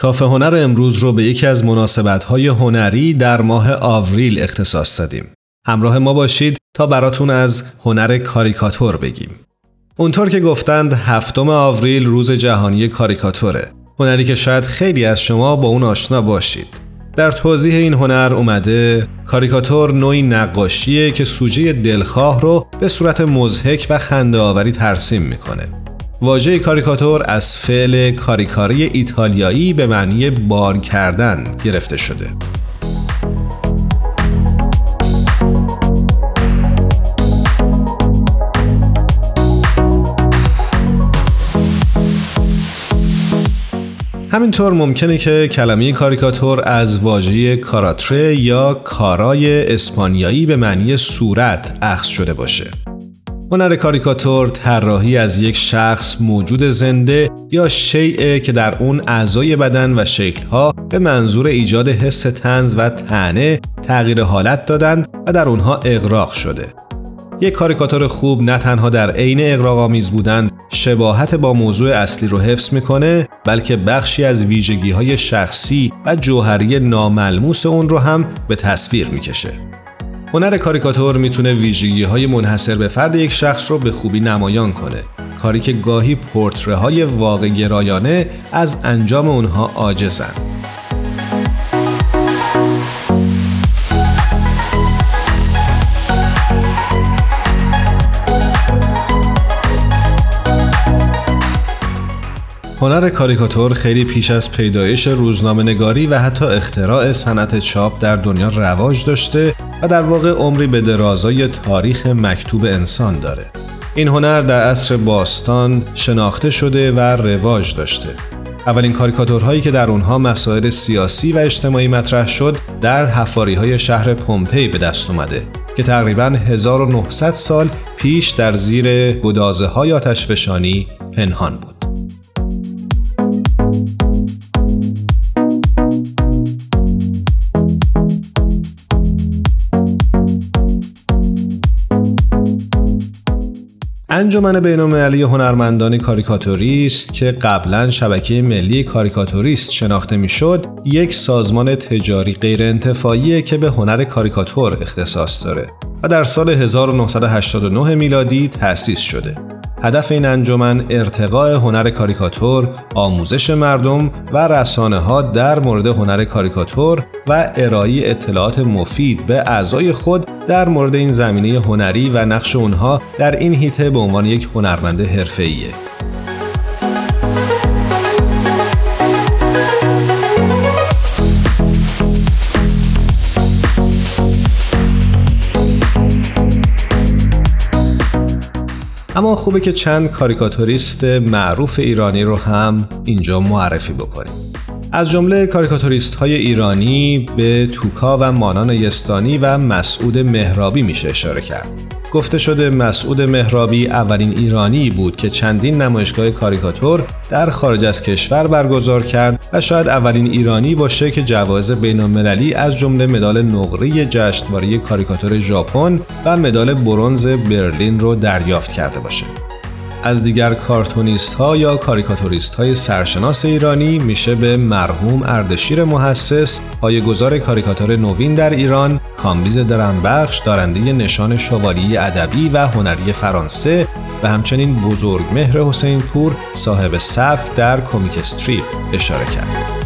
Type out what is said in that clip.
کافه هنر امروز رو به یکی از مناسبت‌های هنری در ماه آوریل اختصاص دادیم. همراه ما باشید تا براتون از هنر کاریکاتور بگیم. اونطور که گفتند هفتم آوریل روز جهانی کاریکاتوره. هنری که شاید خیلی از شما با اون آشنا باشید. در توضیح این هنر اومده کاریکاتور نوعی نقاشیه که سوژه دلخواه رو به صورت مزهک و خنده آوری ترسیم می‌کنه. واژه کاریکاتور از فعل کاریکاری ایتالیایی به معنی بار کردن گرفته شده. همینطور ممکنه که کلمه کاریکاتور از واژه کاراتره یا کارای اسپانیایی به معنی صورت اخذ شده باشه. هنر کاریکاتور طراحی از یک شخص موجود زنده یا شیعه که در اون اعضای بدن و شکلها به منظور ایجاد حس تنز و تنه تغییر حالت دادند و در اونها اغراق شده. یک کاریکاتور خوب نه تنها در عین اقراق‌آمیز بودن شباهت با موضوع اصلی رو حفظ می‌کنه بلکه بخشی از ویژگی های شخصی و جوهری ناملموس اون رو هم به تصویر می‌کشه. هنر کاریکاتور می‌تونه ویژگی های منحصر به فرد یک شخص رو به خوبی نمایان کنه. کاری که گاهی پورتره های واقع گرایانه از انجام اونها عاجزن. هنر کاریکاتور خیلی پیش از پیدایش روزنامه نگاری و حتی اختراع صنعت چاپ در دنیا رواج داشته و در واقع عمری به درازای تاریخ مکتوب انسان داره. این هنر در عصر باستان شناخته شده و رواج داشته. اولین کاریکاتورهایی که در اونها مسائل سیاسی و اجتماعی مطرح شد در حفاری های شهر پومپی به دست اومده که تقریبا 1900 سال پیش در زیر گدازه های آتشفشانی پنهان بود. انجمن بین‌المللی هنرمندان کاریکاتوریست که قبلا شبکه ملی کاریکاتوریست شناخته می‌شد یک سازمان تجاری غیرانتفاعی که به هنر کاریکاتور اختصاص داره و در سال 1989 میلادی تأسیس شده. هدف این انجمن ارتقاء هنر کاریکاتور، آموزش مردم و رسانه ها در مورد هنر کاریکاتور و ارائه اطلاعات مفید به اعضای خود در مورد این زمینه هنری و نقش اونها در این هیته به عنوان یک هنرمند حرفه‌ایه. اما خوبه که چند کاریکاتوریست معروف ایرانی رو هم اینجا معرفی بکنیم. از جمله کاریکاتوریست های ایرانی به توکا و مانان یستانی و مسعود مهرابی میشه اشاره کرد. گفته شده مسعود مهرابی اولین ایرانی بود که چندین نمایشگاه کاریکاتور در خارج از کشور برگزار کرد و شاید اولین ایرانی باشه که جوایز بین‌المللی از جمله مدال نقره جشنواره کاریکاتور ژاپن و مدال برنز برلین رو دریافت کرده باشه. از دیگر کارتونیست ها یا کاریکاتوریست های سرشناس ایرانی میشه به مرحوم اردشیر محصص پایه‌گذار کاریکاتور نوین در ایران کامبیز درم‌بخش دارنده نشان شوالیه ادبی و هنری فرانسه و همچنین بزرگمهر حسین پور صاحب سبک در کمیک استریپ اشاره کرد.